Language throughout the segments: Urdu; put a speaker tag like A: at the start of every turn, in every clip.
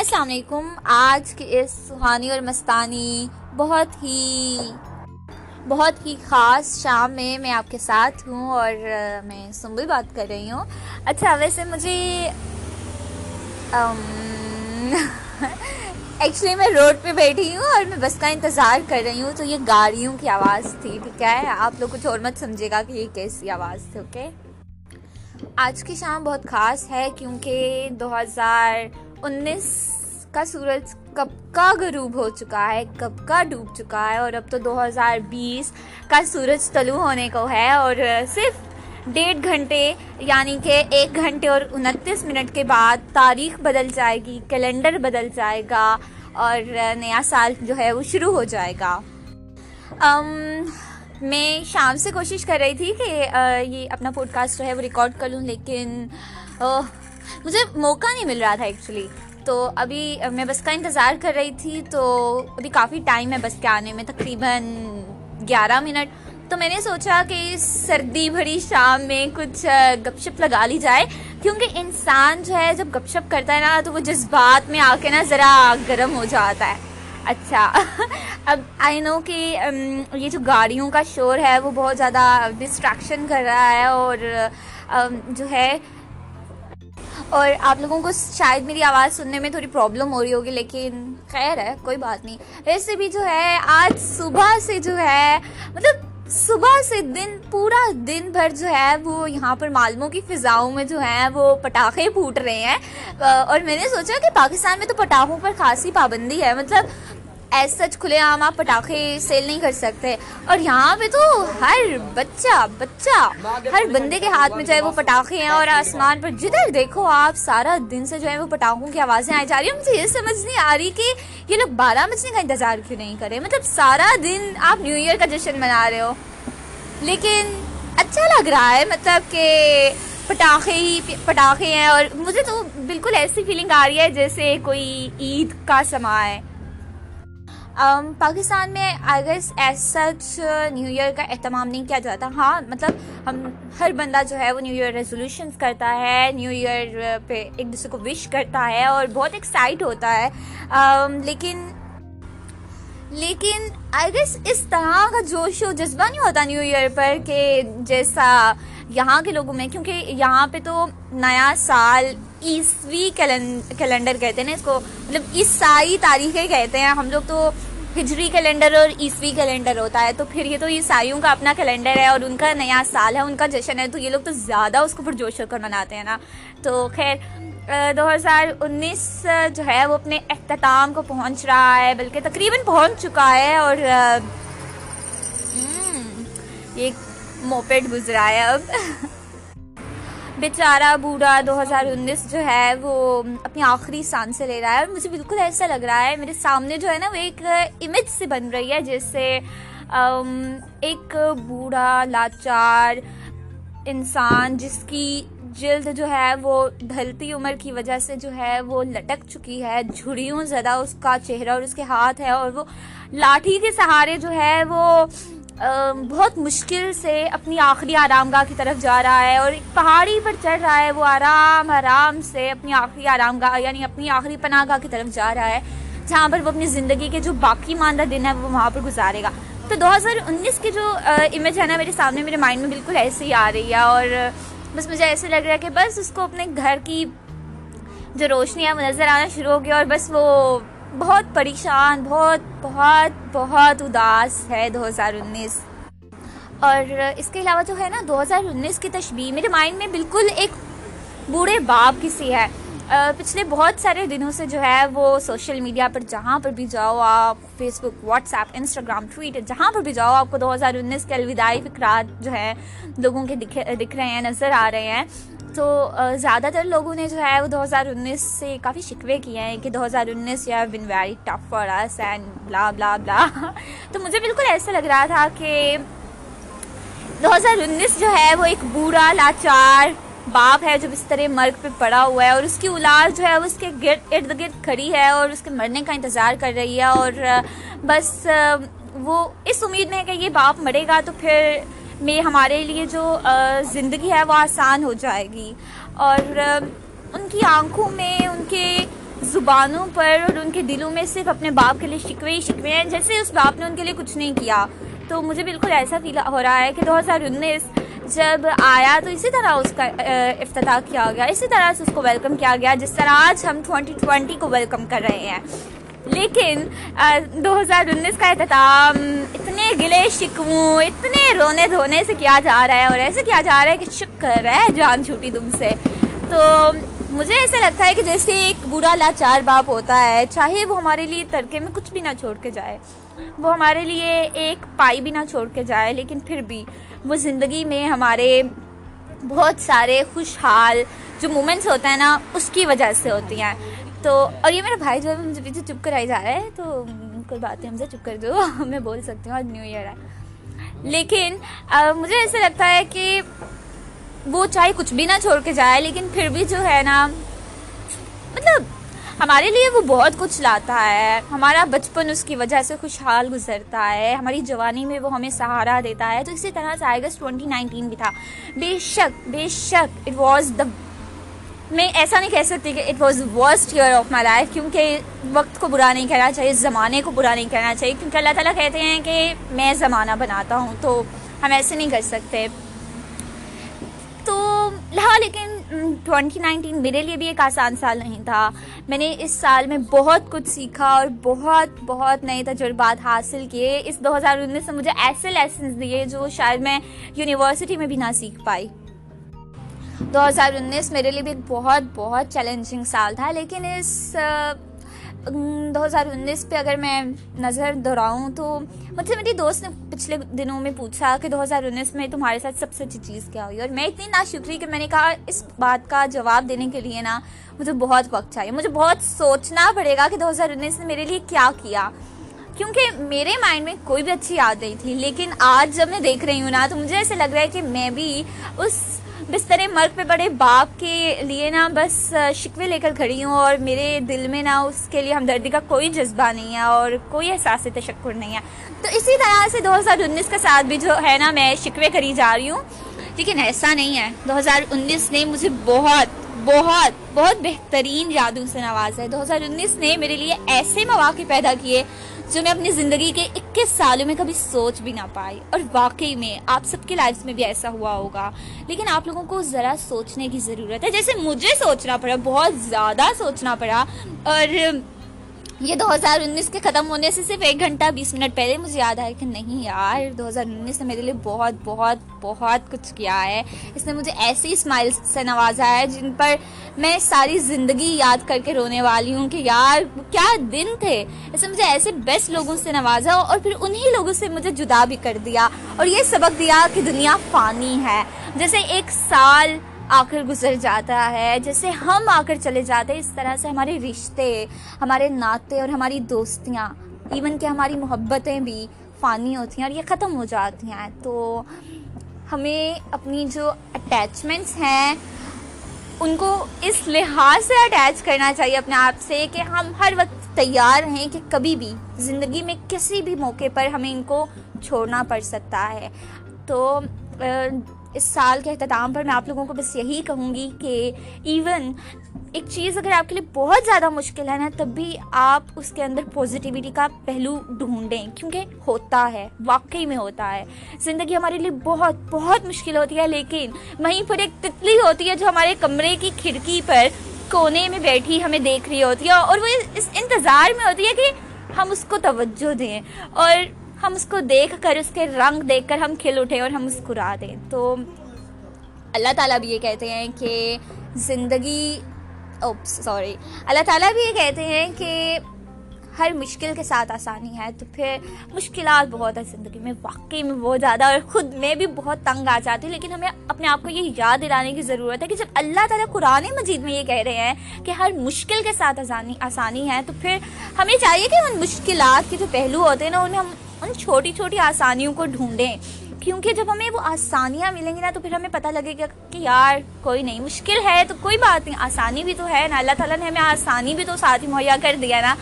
A: السلام علیکم۔ آج کے اس سہانی اور مستانی بہت ہی بہت ہی خاص شام میں میں آپ کے ساتھ ہوں اور میں سنبل بات کر رہی ہوں۔ اچھا ویسے مجھے ایکچولی میں روڈ پہ بیٹھی ہوں اور میں بس کا انتظار کر رہی ہوں۔ تو یہ گاڑیوں کی آواز تھی، ٹھیک ہے؟ آپ لوگ کچھ اور مت سمجھے گا کہ یہ کیسی آواز تھی اوکے آج کی شام بہت خاص ہے کیونکہ دو ہزار انیس کا سورج کب کا غروب ہو چکا ہے، کب کا ڈوب چکا ہے اور اب تو دو ہزار بیس کا سورج طلوع ہونے کو ہے اور صرف ڈیڑھ گھنٹے یعنی کہ ایک گھنٹے اور انتیس منٹ کے بعد تاریخ بدل جائے گی، کیلنڈر بدل جائے گا اور نیا سال جو ہے وہ شروع ہو جائے گا۔ میں شام سے کوشش کر رہی تھی کہ یہ اپنا پوڈ کاسٹ جو ہے وہ ریکارڈ کر لوں، لیکن مجھے موقع نہیں مل رہا تھا ایکچولی تو ابھی میں بس کا انتظار کر رہی تھی، تو ابھی کافی ٹائم ہے بس کے آنے میں، تقریباً گیارہ منٹ. تو میں نے سوچا کہ سردی بھری شام میں کچھ گپ شپ لگا لی جائے، کیونکہ انسان جو ہے، جب گپ شپ کرتا ہے نا، تو وہ جذبات میں آ کے نا ذرا گرم ہو جاتا ہے۔ اچھا اب آئی نو کہ یہ جو گاڑیوں کا شور ہے، وہ بہت زیادہ ڈسٹریکشن کر رہا ہے اور جو ہے اور آپ لوگوں کو شاید میری آواز سننے میں تھوڑی پرابلم ہو رہی ہوگی، لیکن خیر ہے، کوئی بات نہیں۔ ویسے بھی جو ہے، آج صبح سے جو ہے مطلب صبح سے دن، پورا دن بھر جو ہے، وہ یہاں پر معلوموں کی فضاؤں میں جو ہیں، وہ پٹاخے پھوٹ رہے ہیں۔ اور میں نے سوچا کہ پاکستان میں تو پٹاخوں پر خاصی پابندی ہے۔ مطلب ایز سچ کھلے عام آپ پٹاخے سیل نہیں کر سکتے۔ اور یہاں پہ تو ہر بچہ بچہ، ہر بندے کے ہاتھ میں جو ہے وہ پٹاخے ہیں اور آسمان پر جدھر دیکھو آپ سارا دن سے جو ہے وہ پٹاخوں کی آوازیں آئی جا رہی ہیں۔ مجھے یہ سمجھ نہیں آ رہی کہ یہ لوگ بارہ بجنے کا انتظار کیوں نہیں کرے؟ مطلب سارا دن آپ نیو ایئر کا جشن منا رہے ہو۔ لیکن اچھا لگ رہا ہے مطلب کہ پٹاخے ہی، پٹاخے ہیں اور مجھے تو بالکل ایسی فیلنگ آ رہی ہے جیسے کوئی عید کا سما ہے۔ پاکستان میں I guess as such new year کا اہتمام نہیں کیا جاتا ہاں مطلب ہم ہر بندہ جو ہے وہ نیو ایئر ریزولوشنس کرتا ہے نیو ایئر پہ ایک دوسرے کو وش کرتا ہے اور بہت ایکسائٹ ہوتا ہے۔ لیکن لیکن آئی گیس اس طرح کا جوش و جذبہ نہیں ہوتا نیو ایئر پر کہ جیسا یہاں کے لوگوں میں، کیونکہ یہاں پہ تو نیا سال عیسوی کیلنڈر کہتے ہیں نا اس کو مطلب عیسائی تاریخیں کہتے ہیں۔ ہم لوگ تو ہجری کیلنڈر اور عیسوی کیلنڈر ہوتا ہے، تو پھر یہ تو عیسائیوں کا اپنا کیلنڈر ہے اور ان کا نیا سال ہے، ان کا جشن ہے، تو یہ لوگ تو زیادہ اس کو پرجوش ہو کر مناتے ہیں نا۔ تو خیر دو ہزار انیس جو ہے وہ اپنے اختتام کو پہنچ رہا ہے، بلکہ تقریباً پہنچ چکا ہے اور یہ موپیڈ گزرا ہے اب۔ بیچارہ بوڑھا دو ہزار انیس جو ہے وہ اپنی آخری سان سے لے رہا ہے اور مجھے بالکل ایسا لگ رہا ہے، میرے سامنے جو ہے نا وہ ایک امیج سے بن رہی ہے، جیسے ایک بوڑھا، لاچار انسان جس کی جلد جو ہے وہ ڈھلتی عمر کی وجہ سے جو ہے وہ لٹک چکی ہے جھڑیوں زیادہ اس کا چہرہ اور اس کے ہاتھ ہے اور وہ لاٹھی کے سہارے جو ہے وہ بہت مشکل سے اپنی آخری آرام گاہ کی طرف جا رہا ہے اور ایک پہاڑی پر چڑھ رہا ہے، وہ آرام آرام سے اپنی آخری آرام گاہ یعنی اپنی آخری پناہ گاہ کی طرف جا رہا ہے، جہاں پر وہ اپنی زندگی کے جو باقی ماندہ دن ہے وہ وہاں پر گزارے گا۔ تو دو ہزار انیس کی جو امیج ہے نا، میرے سامنے، میرے مائنڈ میں بالکل ایسے ہی آ رہی ہے اور بس مجھے ایسے لگ رہا ہے کہ بس اس کو اپنے گھر کی جو روشنی ہے وہ نظر آنا شروع ہو گیا اور بس وہ بہت پریشان، بہت بہت بہت اداس ہے دو ہزار انیس۔ اور اس کے علاوہ جو ہے نا، دو ہزار انیس کی تشبیح میرے مائنڈ میں بالکل ایک بوڑھے باپ کی سی ہے۔ پچھلے بہت سارے دنوں سے جو ہے وہ سوشل میڈیا پر جہاں پر بھی جاؤ آپ Facebook WhatsApp Instagram Twitter جہاں پر بھی جاؤ آپ کو دو ہزار انیس کے الوداعی فکرات جو ہے لوگوں کے دکھ رہے ہیں، نظر آ رہے ہیں۔ تو زیادہ تر لوگوں نے جو ہے وہ دو ہزار انیس سے کافی شکوے کیے ہیں کہ دو ہزار انیس you been very tough for us and blah blah blah تو مجھے بالکل ایسا لگ رہا تھا کہ دو ہزار انیس جو ہے وہ ایک بوڑھا، لاچار باپ ہے جو اس طرح مرگ پہ پڑا ہوا ہے اور اس کی اولاد جو ہے وہ اس کے گرد، ارد گرد کھڑی ہے اور اس کے مرنے کا انتظار کر رہی ہے اور بس وہ اس امید میں ہے کہ یہ باپ مرے گا تو پھر میں ہمارے لیے جو زندگی ہے وہ آسان ہو جائے گی۔ اور ان کی آنکھوں میں، ان کے زبانوں پر اور ان کے دلوں میں صرف اپنے باپ کے لیے شکوے ہی شکوے ہیں، جیسے اس باپ نے ان کے لیے کچھ نہیں کیا۔ تو مجھے بالکل ایسا فیل ہو رہا ہے کہ دو ہزار انیس جب آیا تو اسی طرح اس کا افتتاح کیا گیا، اسی طرح سے اس کو ویلکم کیا گیا، جس طرح آج ہم ٹوئنٹی ٹوئنٹی کو ویلکم کر رہے ہیں۔ لیکن دو ہزار انیس کا اختتام اتنے گلے شکووں، اتنے رونے دھونے سے کیا جا رہا ہے اور ایسے کیا جا رہا ہے کہ شکر ہے جان چھوٹی تم سے۔ تو مجھے ایسا لگتا ہے کہ جیسے ایک برا لاچار باپ ہوتا ہے، چاہے وہ ہمارے لیے ترکے میں کچھ بھی نہ چھوڑ کے جائے، وہ ہمارے لیے ایک پائی بھی نہ چھوڑ کے جائے، لیکن پھر بھی وہ زندگی میں ہمارے بہت سارے خوشحال جو مومنٹس ہوتے ہیں نا، اس کی وجہ سے ہوتی ہیں۔ تو، اور یہ میرا بھائی جو ہے مجھے پیچھے چپ کر آئی جا رہا ہے، تو کوئی بات نہیں ہم سے چپ کر دو، میں بول سکتی ہوں، آج نیو ایئر ہے۔ لیکن مجھے ایسا لگتا ہے کہ وہ چاہے کچھ بھی نہ چھوڑ کے جائے، لیکن پھر بھی جو ہے نا مطلب ہمارے لیے وہ بہت کچھ لاتا ہے۔ ہمارا بچپن اس کی وجہ سے خوشحال گزرتا ہے، ہماری جوانی میں وہ ہمیں سہارا دیتا ہے۔ تو اسی طرح سے اگست ٹوئنٹی نائنٹین بھی تھا۔ بے شک بے شک اٹ واز دا میں ایسا نہیں کہہ سکتی کہ it was worst year of my life کیونکہ وقت کو برا نہیں کہنا چاہیے، زمانے کو برا نہیں کہنا چاہیے، کیونکہ اللہ تعالیٰ کہتے ہیں کہ میں زمانہ بناتا ہوں تو ہم ایسے نہیں کر سکتے۔ تو ہاں لیکن ٹوینٹی نائنٹین میرے لیے بھی ایک آسان سال نہیں تھا۔ میں نے اس سال میں بہت کچھ سیکھا اور بہت بہت نئے تجربات حاصل کیے۔ اس دو ہزار انیس سے مجھے ایسے لیسنس دیے جو شاید میں یونیورسٹی میں بھی نہ سیکھ پائی۔ دو ہزار انیس میرے لیے بھی ایک بہت بہت چیلنجنگ سال تھا، لیکن اس دو ہزار انیس پہ اگر میں نظر دہراؤں تو مجھ سے میری دوست نے پچھلے دنوں میں پوچھا کہ دو ہزار انیس میں تمہارے ساتھ سب سے اچھی چیز کیا ہوئی؟ اور میں اتنی نا شکری کہ میں نے کہا اس بات کا جواب دینے کے لیے نا مجھے بہت وقت چاہیے۔ مجھے بہت سوچنا پڑے گا کہ دو ہزار انیس نے میرے لیے کیا کیا۔ کیونکہ میرے مائنڈ میں کوئی بھی اچھی یاد نہیں تھی، لیکن آج جب میں دیکھ رہی ہوں نا تو مجھے ایسے لگ رہا ہے کہ میں بھی اس بستر مرگ پہ بڑے باپ کے لیے نا بس شکوے لے کر کھڑی ہوں اور میرے دل میں نا اس کے لیے ہمدردی کا کوئی جذبہ نہیں ہے اور کوئی احساس تشکر نہیں ہے۔ تو اسی طرح سے دو ہزار انیس کا ساتھ بھی جو ہے نا میں شکوے کری جا رہی ہوں۔ لیکن ایسا نہیں ہے۔ دو ہزار انیس نے مجھے بہت بہت بہت بہترین یادوں سے نوازا ہے۔ دو ہزار انیس نے میرے لیے ایسے مواقع پیدا کیے جو میں اپنی زندگی کے اکیس سالوں میں کبھی سوچ بھی نہ پائی اور واقعی میں آپ سب کے لائف میں بھی ایسا ہوا ہوگا۔ لیکن آپ لوگوں کو ذرا سوچنے کی ضرورت ہے۔ جیسے مجھے سوچنا پڑا، بہت زیادہ سوچنا پڑا اور یہ دو ہزار انیس کے ختم ہونے سے صرف ایک گھنٹہ بیس منٹ پہلے مجھے یاد آیا کہ نہیں یار، دو ہزار انیس نے میرے لیے بہت بہت بہت کچھ کیا ہے۔ اس نے مجھے ایسی اسمائل سے نوازا ہے جن پر میں ساری زندگی یاد کر کے رونے والی ہوں کہ یار، کیا دن تھے۔ اس نے مجھے ایسے بیسٹ لوگوں سے نوازا اور پھر انہی لوگوں سے مجھے جدا بھی کر دیا اور یہ سبق دیا کہ دنیا فانی ہے۔ جیسے ایک سال آ کر گزر جاتا ہے، جیسے ہم آ کر چلے جاتے ہیں، اس طرح سے ہمارے رشتے، ہمارے ناطے اور ہماری دوستیاں ایون کہ ہماری محبتیں بھی فانی ہوتی ہیں اور یہ ختم ہو جاتی ہیں۔ تو ہمیں اپنی جو اٹیچمنٹس ہیں، ان کو اس لحاظ سے اٹیچ کرنا چاہیے اپنے آپ سے کہ ہم ہر وقت تیار ہیں کہ کبھی بھی زندگی میں کسی بھی موقع پر ہمیں ان کو چھوڑنا پڑ سکتا ہے۔ تو اس سال کے اختتام پر میں آپ لوگوں کو بس یہی کہوں گی کہ ایون ایک چیز اگر آپ کے لیے بہت زیادہ مشکل ہے نا، تب بھی آپ اس کے اندر پازیٹیوٹی کا پہلو ڈھونڈیں، کیونکہ ہوتا ہے، واقعی میں ہوتا ہے۔ زندگی ہمارے لیے بہت بہت مشکل ہوتی ہے، لیکن وہیں پر ایک تتلی ہوتی ہے جو ہمارے کمرے کی کھڑکی پر کونے میں بیٹھی ہمیں دیکھ رہی ہوتی ہے اور وہ اس انتظار میں ہوتی ہے کہ ہم اس کو توجہ دیں۔ اور ہم اس کو دیکھ کر، اس کے رنگ دیکھ کر ہم کھل اٹھیں اور ہم مسکرا دیں۔ تو اللہ تعالیٰ بھی یہ کہتے ہیں کہ زندگی سوری۔ اللہ تعالیٰ بھی یہ کہتے ہیں کہ ہر مشکل کے ساتھ آسانی ہے۔ تو پھر مشکلات بہت ہے زندگی میں، واقعی میں بہت زیادہ۔ اور خود میں بھی بہت تنگ آ جاتی ہوں، لیکن ہمیں اپنے آپ کو یہ یاد دلانے کی ضرورت ہے کہ جب اللہ تعالیٰ قرآن مجید میں یہ کہہ رہے ہیں کہ ہر مشکل کے ساتھ آسانی آسانی ہے، تو پھر ہمیں چاہیے کہ ان مشکلات کے جو پہلو ہوتے ہیں نا، انہیں ہم ان چھوٹی چھوٹی آسانیوں کو ڈھونڈیں۔ کیونکہ جب ہمیں وہ آسانیاں ملیں گی نا، تو پھر ہمیں پتہ لگے گا کہ یار، کوئی نہیں، مشکل ہے تو کوئی بات نہیں، آسانی بھی تو ہے نا۔ اللہ تعالیٰ نے ہمیں آسانی بھی تو ساتھ ہی مہیا کر دیا نا۔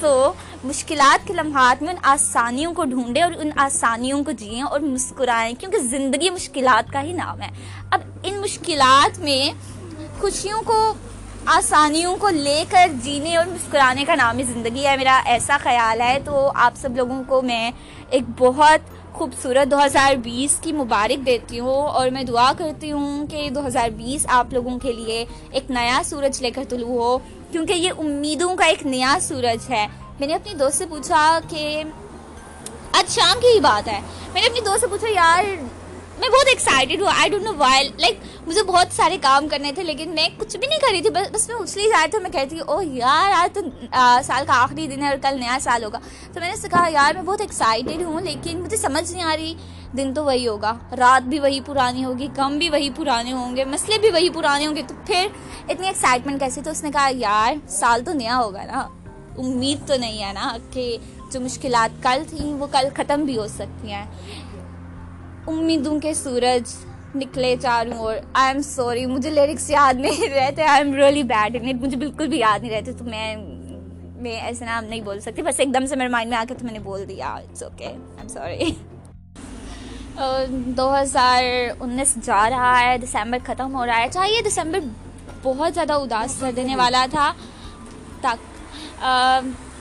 A: تو مشکلات کے لمحات میں ان آسانیوں کو ڈھونڈیں اور ان آسانیوں کو جئیں اور مسکرائیں، کیونکہ زندگی مشکلات کا ہی نام ہے۔ اب ان مشکلات میں خوشیوں کو آسانیوں کو لے کر جینے اور مسکرانے کا نام ہی زندگی ہے، میرا ایسا خیال ہے۔ تو آپ سب لوگوں کو میں ایک بہت خوبصورت دو ہزار بیس کی مبارک دیتی ہوں اور میں دعا کرتی ہوں کہ دو ہزار بیس آپ لوگوں کے لیے ایک نیا سورج لے کر طلوع ہو، کیونکہ یہ امیدوں کا ایک نیا سورج ہے۔ میں نے اپنی دوست سے پوچھا کہ آج شام کی ہی بات ہے۔ میں نے اپنی دوست سے پوچھا، یار میں بہت ایکسائٹیڈ ہوں I don't know while like مجھے بہت سارے کام کرنے تھے، لیکن میں کچھ بھی نہیں کر رہی تھی، بس بس میں اچھلی جا رہی تھی میں کہتی تھی او یار، آج تو سال کا آخری دن ہے اور کل نیا سال ہوگا۔ تو میں نے اس کہا، یار، میں بہت ایکسائٹیڈ ہوں، لیکن مجھے سمجھ نہیں آ رہی۔ دن تو وہی ہوگا، رات بھی وہی پرانی ہوگی کم بھی وہی پرانے ہوں گے، مسئلے بھی وہی پرانے ہوں گے۔ تو پھر اتنی ایکسائٹمنٹ کیسے تو اس نے کہا، یار، سال تو نیا ہوگا نا۔ امید تو نہیں ہے نا کہ جو مشکلات کل تھیں، وہ کل ختم بھی ہو سکتی ہیں۔ امیدوں کے سورج نکلے چاروں اور آئی ایم سوری مجھے لیرکس یاد نہیں رہتے I am really bad in مجھے بالکل بھی یاد نہیں رہتے تو میں میں ایسے نام نہیں بول سکتی، بس ایک دم سے میرے مائنڈ میں آ کے تو میں نے بول دیا it's okay I am sorry دو ہزار انیس جا رہا ہے، دسمبر ختم ہو رہا ہے، چاہیے دسمبر بہت زیادہ اداس کر دینے والا تھا تک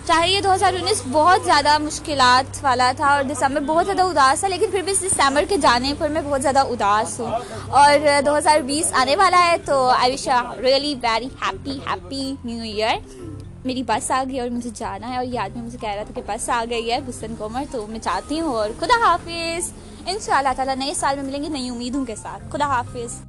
A: چاہے یہ دو ہزار انیس بہت زیادہ مشکلات والا تھا اور دسمبر بہت زیادہ اداس تھا، لیکن پھر بھی اس دسمبر کے جانے پر میں بہت زیادہ اداس ہوں۔ اور دو ہزار بیس آنے والا ہے تو I wish really very happy happy new year میری بس آ گئی اور مجھے جانا ہے اور یہ آدمی مجھے کہہ رہا تھا کہ بس آ گئی ہے بسن کومر تو میں چاہتی ہوں اور خدا حافظ۔ ان شاء اللہ تعالیٰ نئے سال میں ملیں گے، نئی امیدوں کے ساتھ۔ خدا حافظ۔